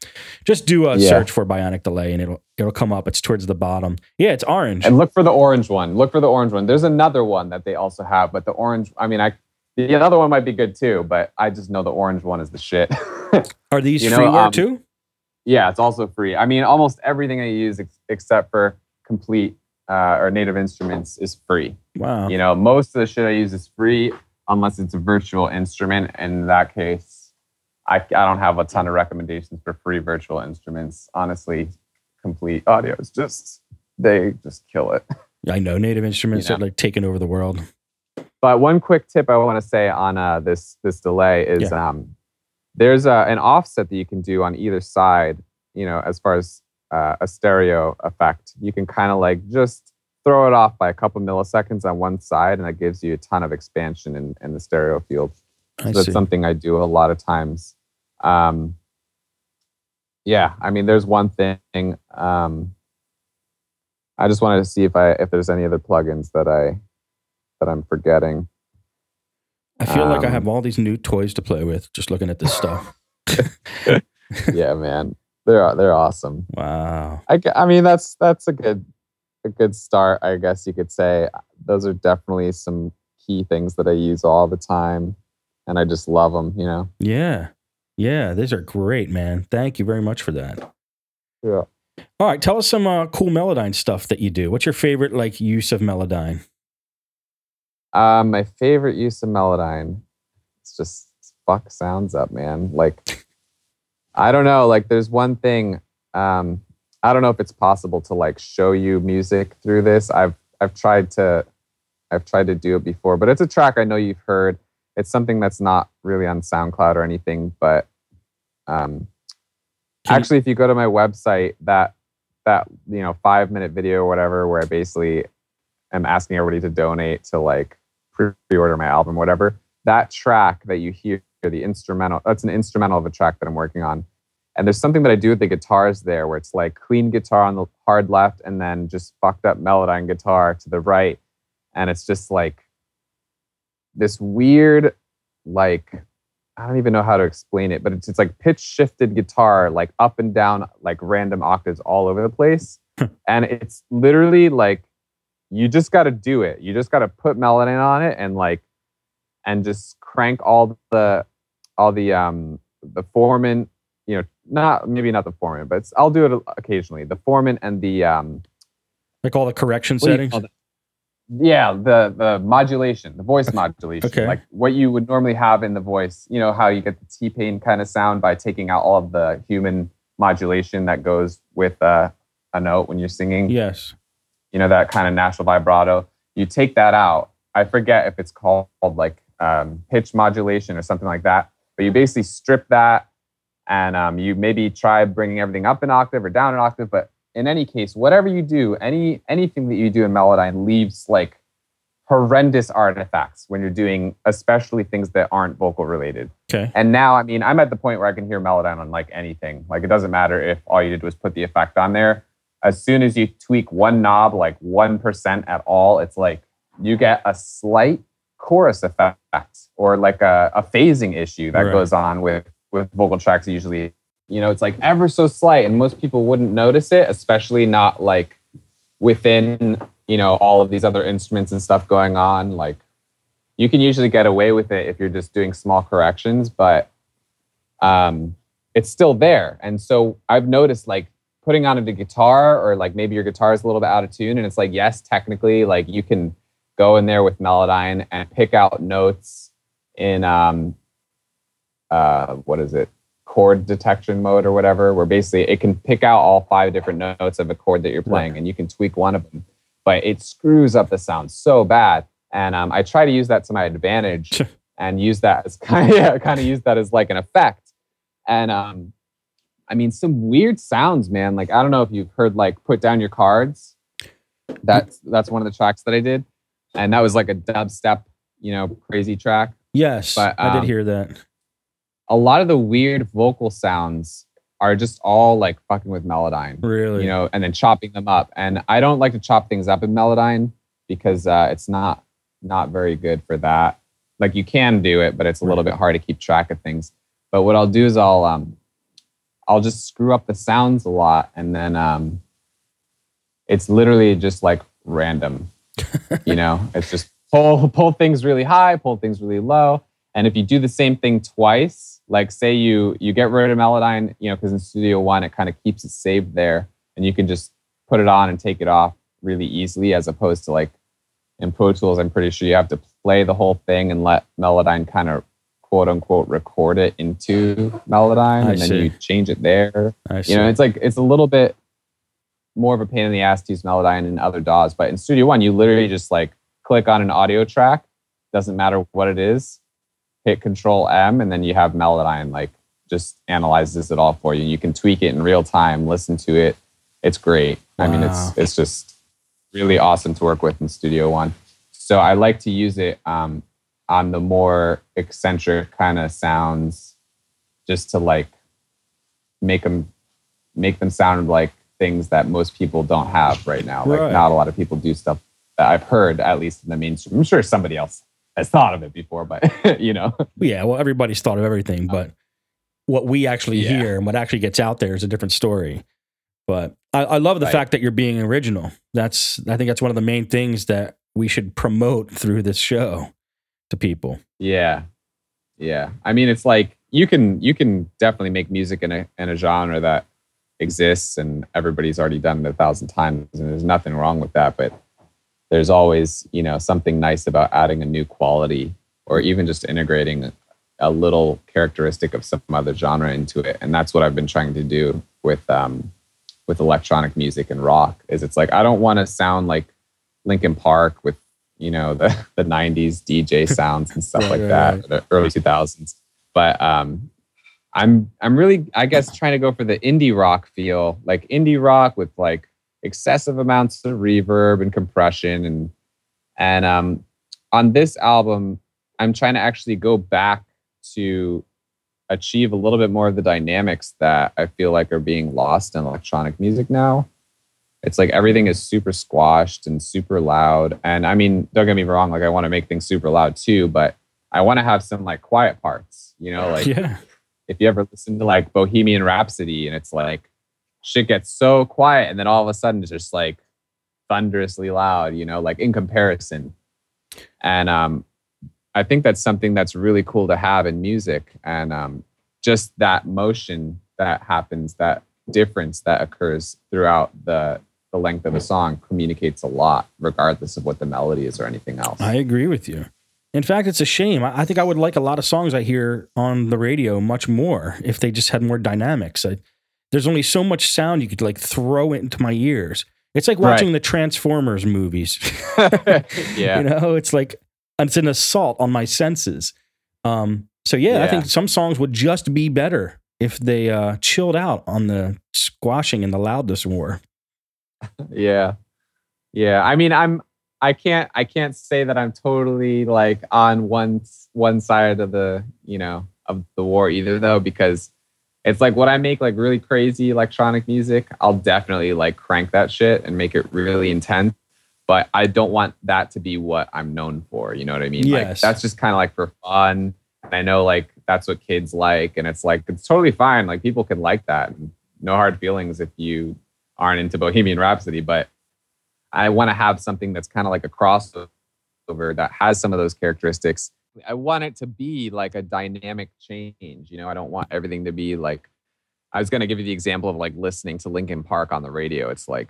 Just do a Yeah. search for Bionic Delay and it'll it'll come up. It's towards the bottom. Yeah, it's orange. And look for the orange one. Look for the orange one. There's another one that they also have, but the orange, I mean, I the other one might be good too, but I just know the orange one is the shit. Are these you know, freeware um, too? yeah, it's also free. I mean, almost everything I use ex- except for Komplete uh, or native instruments is free. Wow. You know, most of the shit I use is free unless it's a virtual instrument. In that case, I, I don't have a ton of recommendations for free virtual instruments. Honestly, complete audio is just, they just kill it. I know native instruments You are like taking over the world. But one quick tip I want to say on uh, this this delay is um, there's a, an offset that you can do on either side. You know, as far as uh, a stereo effect, you can kind of like just throw it off by a couple milliseconds on one side, and that gives you a ton of expansion in, in the stereo field. So that's something I do a lot of times. Um, yeah, I mean, there's one thing. Um, I just wanted to see if I if there's any other plugins that I that I'm forgetting. I feel like I um, have all these new toys to play with just looking at this stuff. yeah, man, they're they're awesome. Wow. I, I mean, that's that's a good a good start, I guess you could say. Those are definitely some key things that I use all the time, and I just love them. You know. Yeah. Yeah, these are great, man. Thank you very much for that. Yeah. All right, tell us some uh, cool Melodyne stuff that you do. What's your favorite like use of Melodyne? Um, my favorite use of Melodyne. It's just fuck sounds up, man. Like, I don't know. Like, there's one thing. Um, I don't know if it's possible to like show you music through this. I've I've tried to, I've tried to do it before, but it's a track I know you've heard. It's something that's not really on SoundCloud or anything, but um, actually, if you go to my website, that that you know five minute video or whatever, where I basically am asking everybody to donate to like pre-order my album, whatever. That track that you hear, the instrumental, that's an instrumental of a track that I'm working on. And there's something that I do with the guitars there, where it's like clean guitar on the hard left, and then just fucked up Melodyne guitar to the right, and it's just like this weird, like I don't even know how to explain it, but it's it's like pitch shifted guitar, like up and down, like random octaves all over the place, and it's literally like you just got to do it. You just got to put Melodyne on it and like and just crank all the all the um the formant, you know, not maybe not the formant, but I'll do it occasionally. The formant and the um Like all the correction what do you settings? Yeah, the the modulation, the voice modulation, Okay. like what you would normally have in the voice. You know how you get the T pain kind of sound by taking out all of the human modulation that goes with uh, a note when you're singing. Yes. You know that kind of natural vibrato. You take that out. I forget if it's called like um, pitch modulation or something like that. But you basically strip that, and um, you maybe try bringing everything up an octave or down an octave. But in any case, whatever you do, any anything that you do in Melodyne leaves like horrendous artifacts when you're doing, especially things that aren't vocal related. Okay. And now, I mean, I'm at the point where I can hear Melodyne on like anything. Like it doesn't matter if all you did was put the effect on there. As soon as you tweak one knob, like 1% at all, it's like you get a slight chorus effect or like a, a phasing issue that Right. goes on with, with vocal tracks usually. You know, it's like ever so slight, and most people wouldn't notice it, especially not like within, you know, all of these other instruments and stuff going on. Like you can usually get away with it if you're just doing small corrections, but um, it's still there. And so I've noticed like putting on a guitar or like maybe your guitar is a little bit out of tune, and it's like yes, technically like you can go in there with Melodyne and pick out notes in um, uh, what is it? chord detection mode or whatever, where basically it can pick out all five different notes of a chord that you're playing and you can tweak one of them, but it screws up the sound so bad. And um, I try to use that to my advantage and use that as kind of, yeah, kind of use that as like an effect. And um, I mean, some weird sounds, man. Like, I don't know if you've heard like put down your cards. That's, that's one of the tracks that I did. And that was like a dubstep, you know, crazy track Yes. But, I did um, hear that. a lot of the weird vocal sounds are just all like fucking with Melodyne. Really? You know, and then chopping them up. And I don't like to chop things up in Melodyne because uh, it's not not very good for that. Like you can do it, but it's a little bit hard to keep track of things. But what I'll do is I'll um I'll just screw up the sounds a lot and then um it's literally just like random. you know, it's just pull pull things really high, pull things really low. And if you do the same thing twice, like say you you get rid of Melodyne, you know, because in Studio One it kind of keeps it saved there, and you can just put it on and take it off really easily, as opposed to like in Pro Tools, I'm pretty sure you have to play the whole thing and let Melodyne kind of quote unquote record it into Melodyne, I and then you change it there. I see. You know, it's like it's a little bit more of a pain in the ass to use Melodyne and other DAWs, but in Studio One, you literally just like click on an audio track, doesn't matter what it is, hit Control M, and then you have Melodyne like just analyzes it all for you. You can tweak it in real time, listen to it. It's great. I mean, it's it's just really awesome to work with in Studio One. So I like to use it um, on the more eccentric kind of sounds, just to like make them make them sound like things that most people don't have right now. Like Right. not a lot of people do stuff that I've heard, at least in the mainstream. I'm sure somebody else has thought of it before, but you know, yeah, well, everybody's thought of everything, um, but what we actually Yeah. hear and what actually gets out there is a different story. But I, I love the Right. fact that you're being original. That's I think that's one of the main things that we should promote through this show to people. yeah, yeah. I mean, it's like you can you can definitely make music in a in a genre that exists and everybody's already done it a thousand times, and there's nothing wrong with that. But there's always you know something nice about adding a new quality or even just integrating a, little characteristic of some other genre into it and that's what i've been trying to do with um with electronic music and rock is it's like i don't want to sound like linkin park with you know the the 90s dj sounds and stuff Right, like right, that right. the early 2000s but um i'm i'm really i guess trying to go for the indie rock feel like indie rock with like excessive amounts of reverb and compression and and um on this album i'm trying to actually go back to achieve a little bit more of the dynamics that i feel like are being lost in electronic music now it's like everything is super squashed and super loud and i mean don't get me wrong like i want to make things super loud too but i want to have some like quiet parts you know like yeah. if you ever listen to like Bohemian Rhapsody and it's like shit gets so quiet and then all of a sudden it's just like thunderously loud, you know, like in comparison. And um, I think that's something that's really cool to have in music and um, just that motion that happens, that difference that occurs throughout the the length of a song communicates a lot, regardless of what the melody is or anything else. I agree with you. In fact, it's a shame. I think I would like a lot of songs I hear on the radio much more if they just had more dynamics. I, there's only so much sound you could like throw into my ears. It's like Right. watching the Transformers movies. yeah. You know, it's like it's an assault on my senses. Um, so yeah, I think some songs would just be better if they uh, chilled out on the squashing and the loudness war. yeah yeah i mean i'm i can't i can't say that i'm totally like on one one side of the you know of the war either though because it's like when i make like really crazy electronic music i'll definitely like crank that shit and make it really intense but i don't want that to be what i'm known for you know what i mean like Yes. that's just kind of like for fun i know like that's what kids like and it's like it's totally fine like people can like that no hard feelings if you aren't into Bohemian Rhapsody, but I want to have something that's kind of like a crossover that has some of those characteristics. I want it to be like a dynamic change. You know, I don't want everything to be like. I was going to give you the example of like listening to Linkin Park on the radio. It's like,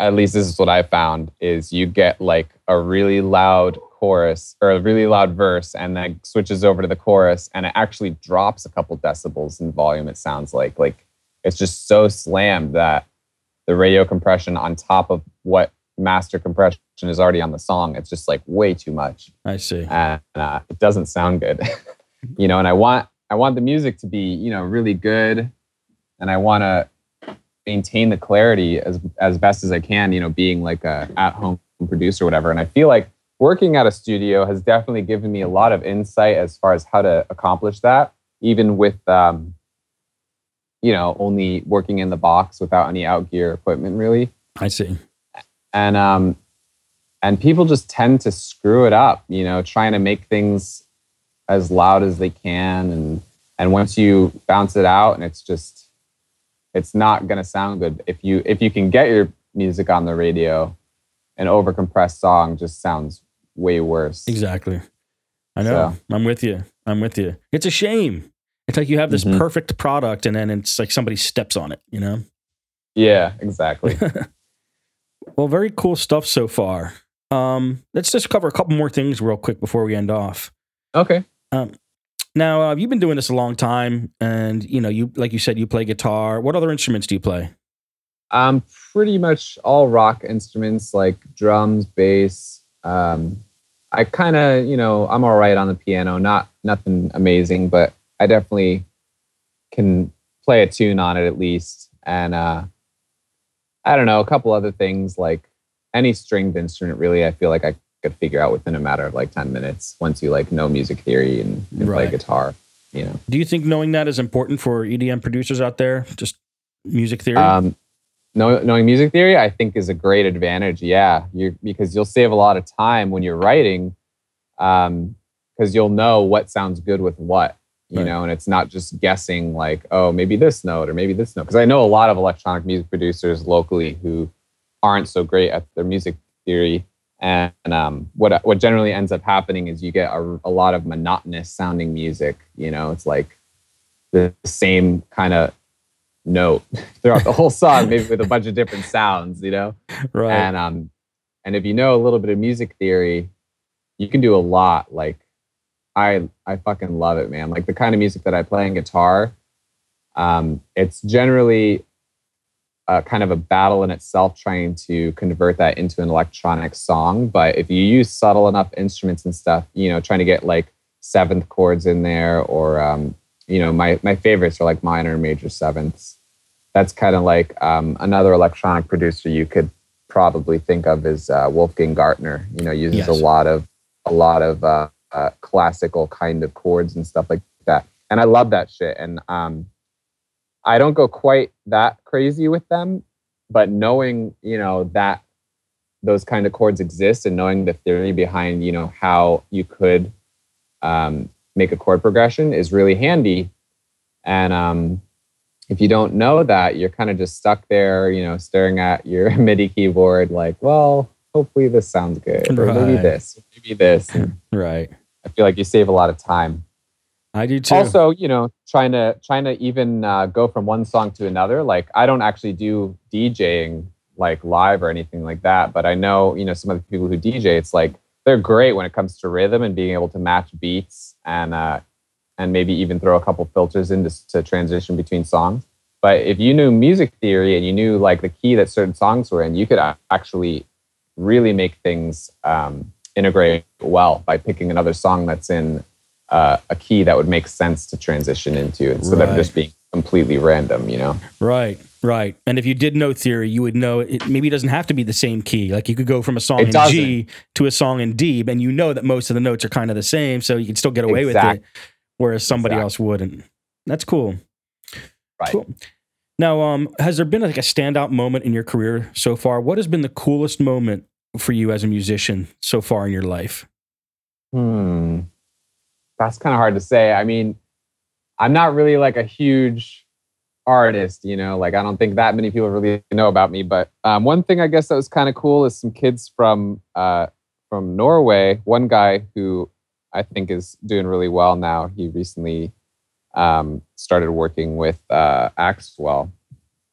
at least this is what I found is you get like a really loud chorus or a really loud verse and then switches over to the chorus and it actually drops a couple decibels in volume. It sounds like like it's just so slammed that the radio compression on top of what master compression is already on the song. It's just like way too much, I see. and uh, it doesn't sound good. you know, and I want I want the music to be you know really good, and I want to maintain the clarity as as best as I can. You know, being like a at home producer or whatever. And I feel like working at a studio has definitely given me a lot of insight as far as how to accomplish that, even with um, you know, only working in the box without any out gear equipment really. I see. And um and people just tend to screw it up, you know, trying to make things as loud as they can and and once you bounce it out and it's just it's not going to sound good if you if you can get your music on the radio an overcompressed song just sounds way worse Exactly. I know. I'm with you. I'm with you. It's a shame. It's like you have this Mhm. perfect product and then it's like somebody steps on it, you know? yeah exactly Well, very cool stuff so far. Um, let's just cover a couple more things real quick before we end off. okay Now, uh, you've been doing this a long time, and you know, you like you said, you play guitar. What other instruments do you play? Um pretty much all rock instruments like drums bass um i kind of you know i'm all right on the piano not nothing amazing but i definitely can play a tune on it at least and uh i don't know a couple other things like any stringed instrument really i feel like i could figure out within a matter of like 10 minutes once you like know music theory and, and Right. play guitar you know Do you think knowing that is important for EDM producers out there? Just music theory. Um, know, knowing music theory, I think, is a great advantage. Yeah, you because you'll save a lot of time when you're writing, because you'll know what sounds good with what, you Right. know, and it's not just guessing like, oh, maybe this note or maybe this note. Because I know a lot of electronic music producers locally who aren't so great at their music theory. And um, what what generally ends up happening is you get a, a lot of monotonous sounding music. You know, it's like the same kind of note throughout the whole song, maybe with a bunch of different sounds, you know? right. And um and if you know a little bit of music theory, you can do a lot. Like I I fucking love it, man. Like the kind of music that I play on guitar, um, it's generally a kind of a battle in itself trying to convert that into an electronic song. But if you use subtle enough instruments and stuff, you know, trying to get like seventh chords in there or um, you know, my my favorites are like minor and major sevenths. That's kind of like um, another electronic producer you could probably think of is uh, Wolfgang Gartner. You know, uses Yes. a lot of a lot of uh, uh, classical kind of chords and stuff like that. And I love that shit. And um, I don't go quite that crazy with them, but knowing you know that those kind of chords exist and knowing the theory behind you know how you could um, make a chord progression is really handy. And um, if you don't know that, you're kind of just stuck there, you know, staring at your MIDI keyboard, like, well, hopefully this sounds good, or maybe Right. this, maybe this. And right. I feel like you save a lot of time. I do too. Also, you know, trying to trying to even uh, go from one song to another. Like, I don't actually do DJing like live or anything like that, but I know, you know, some of the people who DJ, it's like they're great when it comes to rhythm and being able to match beats and uh, and maybe even throw a couple filters in to, to transition between songs. But if you knew music theory and you knew like the key that certain songs were in, you could actually really make things um, integrate well by picking another song that's in uh, a key that would make sense to transition into instead Right. of just being completely random, you know? Right, right. And if you did know theory, you would know it maybe it doesn't have to be the same key. Like you could go from a song It in G to a song in D, and you know that most of the notes are kind of the same, so you can still get away with it, whereas somebody Exact- else wouldn't. That's cool. Right. Cool. Now, um, has there been like a standout moment in your career so far? What has been the coolest moment for you as a musician so far in your life? Hmm. That's kind of hard to say. I mean, I'm not really like a huge artist, you know, like I don't think that many people really know about me. But um, one thing I guess that was kind of cool is some kids from uh, from Norway. One guy who I think is doing really well now. He recently um, started working with uh, Axwell,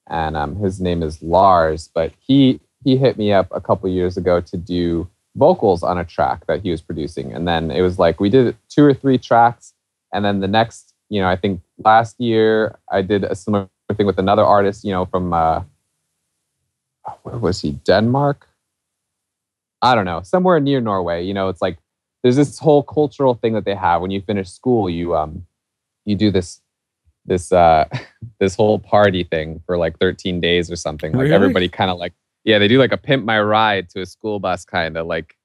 and um, his name is Lars. But he he hit me up a couple years ago to do vocals on a track that he was producing, and then it was like we did two or three tracks, and then the next, you know, I think last year I did a similar thing with another artist, you know, from uh, where was he? Denmark. I don't know, somewhere near Norway. You know, it's like there's this whole cultural thing that they have when you finish school. You um, you do this this uh this whole party thing for like 13 days or something. Like Really? everybody kind of like yeah, they do like a pimp my ride to a school bus kind of like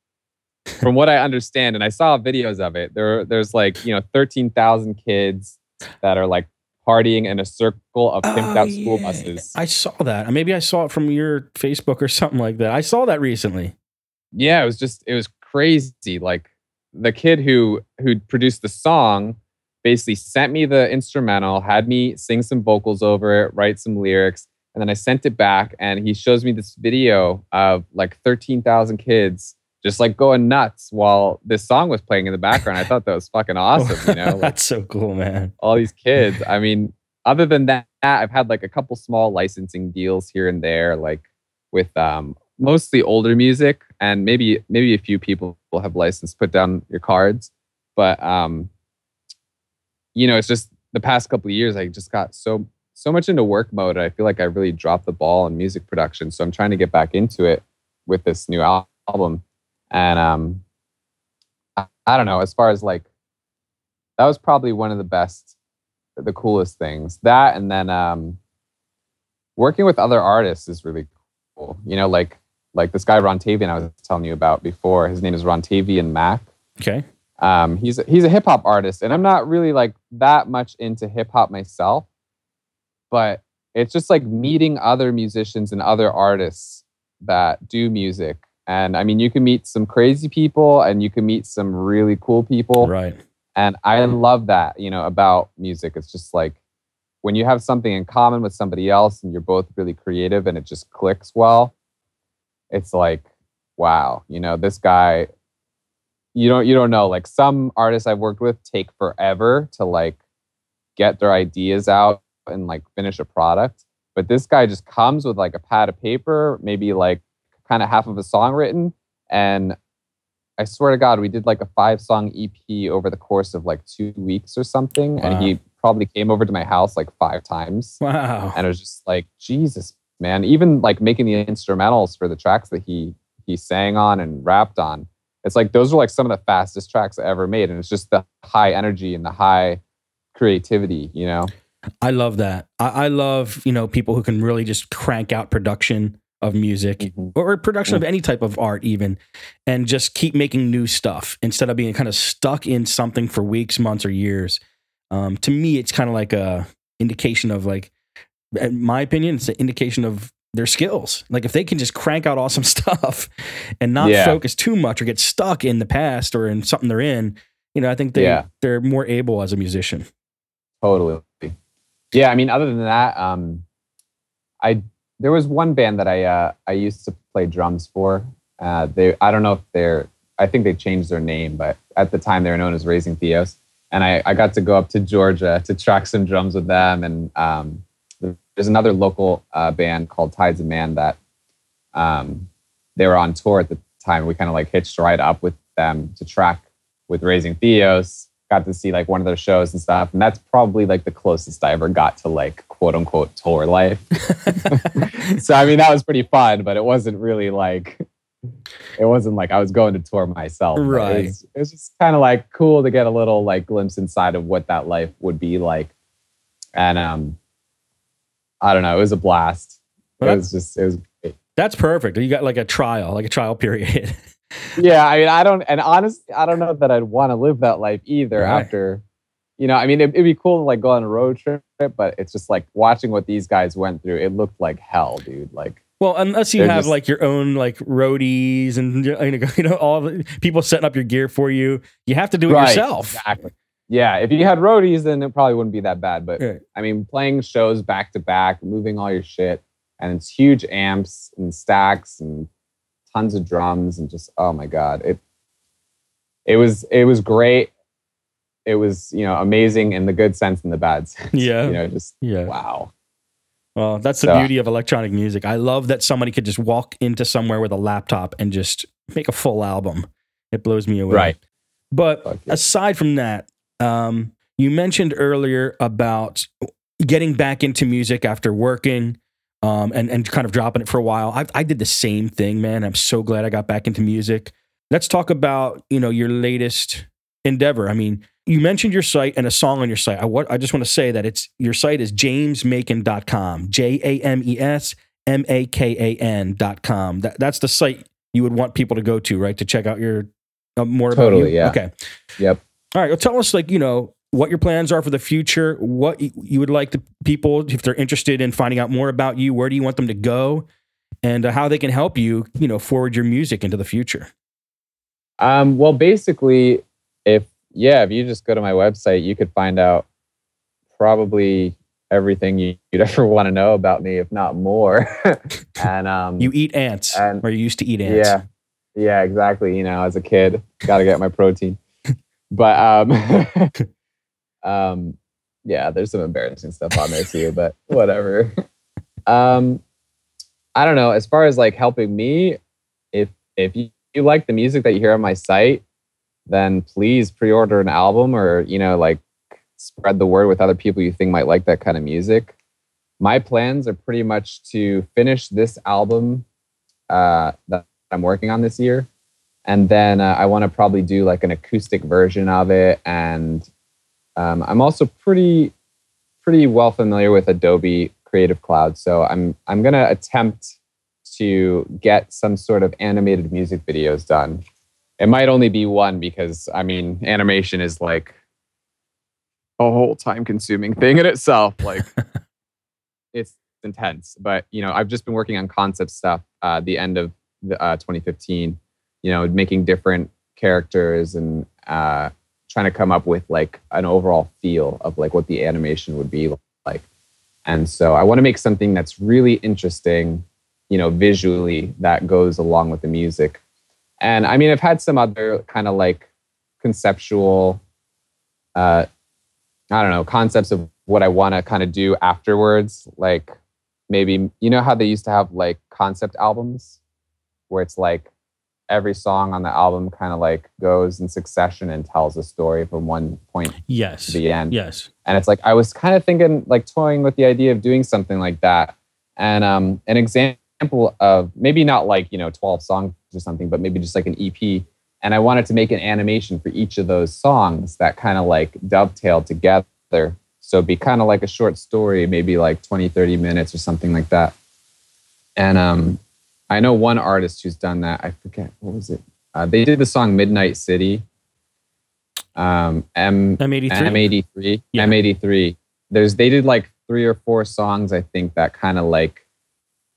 from what I understand, and I saw videos of it, there there's like you know 13,000 kids that are like partying in a circle of pimped Oh, out school yeah. buses. I saw that. Maybe I saw it from your Facebook or something like that. I saw that recently. yeah, it was just it was crazy. Like the kid who who produced the song basically sent me the instrumental, had me sing some vocals over it, write some lyrics, and then I sent it back and he shows me this video of like 13,000 kids just like going nuts while this song was playing in the background. I thought that was fucking awesome, you know? Like, That's so cool, man. all these kids. I mean, other than that, I've had like a couple small licensing deals here and there, like with um, mostly older music, and maybe maybe a few people will have licensed put down your cards. But um, you know, it's just the past couple of years, I just got so so much into work mode. I feel like I really dropped the ball in music production, so I'm trying to get back into it with this new al- album. And um, I, I don't know. As far as like, that was probably one of the best the coolest things. That and then um, working with other artists is really cool. You know, like like this guy Ron Tavian I was telling you about before. His name is Ron Tavian Mac. Okay. Um, he's he's a hip hop artist, and I'm not really like that much into hip hop myself, but it's just like meeting other musicians and other artists that do music. And I mean, you can meet some crazy people, and you can meet some really cool people. Right. And I love that, you know, about music. It's just like when you have something in common with somebody else and you're both really creative and it just clicks well, it's like, wow, you know, this guy, you don't you don't know. Like some artists I've worked with take forever to like get their ideas out and like finish a product. But this guy just comes with like a pad of paper, maybe like kind of half of a song written, and I swear to God, we did like a five song EP over the course of like two weeks or something. And he probably came over to my house like five times. Wow. And it was just like, Jesus, man. Even like making the instrumentals for the tracks that he he sang on and rapped on. It's like those are like some of the fastest tracks I ever made. And it's just the high energy and the high creativity, you know? I love that. I, I love, you know, people who can really just crank out production of music Mhm. or production of any type of art even and just keep making new stuff instead of being kind of stuck in something for weeks months or years um, to me it's kind of like a indication of like in my opinion it's an indication of their skills like if they can just crank out awesome stuff and not Yeah. focus too much or get stuck in the past or in something they're in you know i think they Yeah. they're more able as a musician Totally. Yeah, I mean, other than that, um, I there was one band that I uh, I used to play drums for. Uh, they I don't know if they're I think they changed their name, but at the time they were known as Raising Theos. And I, I got to go up to Georgia to track some drums with them. And um, there's another local uh, band called Tides of Man that um, they were on tour at the time. We kind of like hitched right up with them to track with Raising Theos. Got to see like one of their shows and stuff. And that's probably like the closest I ever got to like quote unquote tour life. so I mean that was pretty fun, but it wasn't really like it wasn't like I was going to tour myself. Right. It was, it was just kind of like cool to get a little like glimpse inside of what that life would be like. And um I don't know, it was a blast. Well, it was just it was great. That's perfect. You got like a trial, like a trial period. Yeah, I mean I don't and honestly I don't know that I'd want to live that life either Right. after you know, I mean, it, it'd be cool to like go on a road trip, but it's just like watching what these guys went through. It looked like hell, dude. Like, well, unless you have just- like your own like roadies and you know all the people setting up your gear for you, you have to do it Right, yourself. Exactly. Yeah, if you had roadies, then it probably wouldn't be that bad. But Right. I mean, playing shows back to back, moving all your shit, and it's huge amps and stacks and tons of drums and just oh my god, it it was it was great. It was you know amazing in the good sense and the bad sense. Yeah. you know, just Yeah. wow. Well, that's the So- beauty of electronic music. I love that somebody could just walk into somewhere with a laptop and just make a full album. It blows me away. Right. But yeah. aside from that, um, you mentioned earlier about getting back into music after working um, and, and kind of dropping it for a while. I, I did the same thing, man. I'm so glad I got back into music. Let's talk about, you know, your latest endeavor. I mean, you mentioned your site and a song on your site. I, what, I just want to say that it's your site is jamesmakan.com, J A M E S M A K A N.com. That, that's the site you would want people to go to, right? To check out your uh, more about Totally, you. yeah. Okay. Yep. All right. Well, tell us, like, you know, what your plans are for the future, what you would like the people, if they're interested in finding out more about you, where do you want them to go, and uh, how they can help you, you know, forward your music into the future. Um, well, basically, if yeah, if you just go to my website, you could find out probably everything you'd ever want to know about me, if not more. and um, you eat ants, and, or you used to eat ants. Yeah, yeah, exactly. You know, as a kid, got to get my protein. But um, um, yeah, there's some embarrassing stuff on there too. But whatever. Um, I don't know. As far as like helping me, if if you, you like the music that you hear on my site, then please pre-order an album or you know like spread the word with other people you think might like that kind of music. My plans are pretty much to finish this album uh, that I'm working on this year. And then uh, I want to probably do like an acoustic version of it. And um, I'm also pretty, pretty well familiar with Adobe Creative Cloud. So I'm, I'm going to attempt to get some sort of animated music videos done. It might only be one because I mean, animation is like a whole time consuming thing in itself. Like it's intense, but you know, I've just been working on concept stuff uh, the end of the, uh, 2015, you know, making different characters and uh, trying to come up with like an overall feel of like what the animation would be like. And so I want to make something that's really interesting, you know, visually that goes along with the music. And I mean, I've had some other kind of like conceptual uh, I don't know, concepts of what I want to kind of do afterwards. Like maybe, you know how they used to have like concept albums where it's like every song on the album kind of like goes in succession and tells a story from one point yes. to the end. Yes. And it's like, I was kind of thinking, like toying with the idea of doing something like that. And um, an example of maybe not like, you know, 12 songs or something, but maybe just like an EP and I wanted to make an animation for each of those songs that kind of like dovetail together. So it'd be kind of like a short story, maybe like 20, 30 minutes or something like that. And um, I know one artist who's done that. I forget, what was it? Uh, they did the song Midnight City. Um, M, M83. M83. Yeah. M83. There's, they did like three or four songs, I think, that kind of like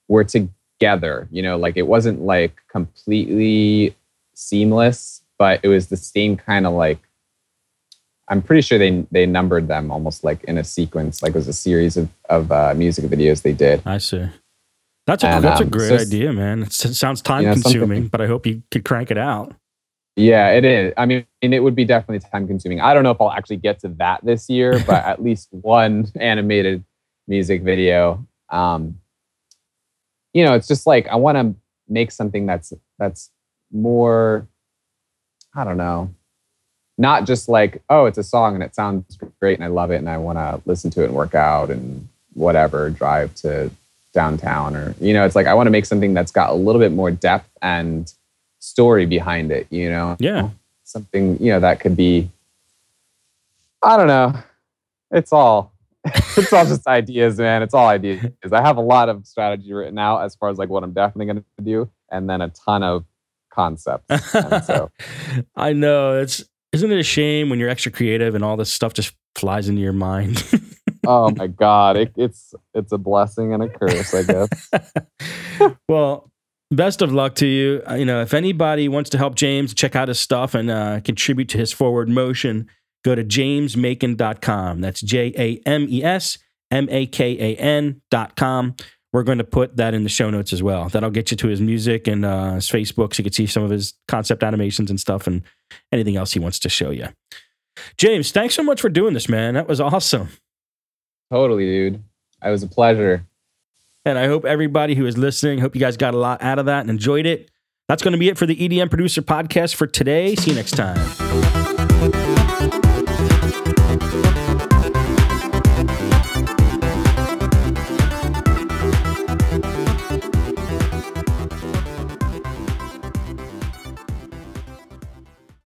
were together, you know, like it wasn't like completely seamless, but it was the same kind of like I'm pretty sure they they numbered them almost like in a sequence, like it was a series of of uh, music videos they did. I see. That's a and, that's um, a great so idea, man. It sounds time you know, consuming, but I hope you could crank it out. Yeah, it is. I mean, it would be definitely time consuming. I don't know if I'll actually get to that this year, but at least one animated music video. Um, you know, it's just like I want to make something that's that's more i don't know not just like oh it's a song and it sounds great and i love it and i want to listen to it and work out and whatever drive to downtown or you know it's like i want to make something that's got a little bit more depth and story behind it you know yeah something you know that could be i don't know it's all it's all just ideas man it's all ideas i have a lot of strategy written out as far as like what i'm definitely going to do and then a ton of concepts. So. I know it's isn't it a shame when you're extra creative and all this stuff just flies into your mind? oh my god, it, it's it's a blessing and a curse, I guess. well, best of luck to you. Uh, you know, if anybody wants to help James check out his stuff and uh, contribute to his forward motion, go to jamesmakan.com. That's J A M E S M A K A N.com we're going to put that in the show notes as well. That'll get you to his music and uh, his Facebook so you can see some of his concept animations and stuff and anything else he wants to show you. James, thanks so much for doing this, man. That was awesome. Totally, dude. It was a pleasure. And I hope everybody who is listening, hope you guys got a lot out of that and enjoyed it. That's going to be it for the EDM Producer Podcast for today. See you next time.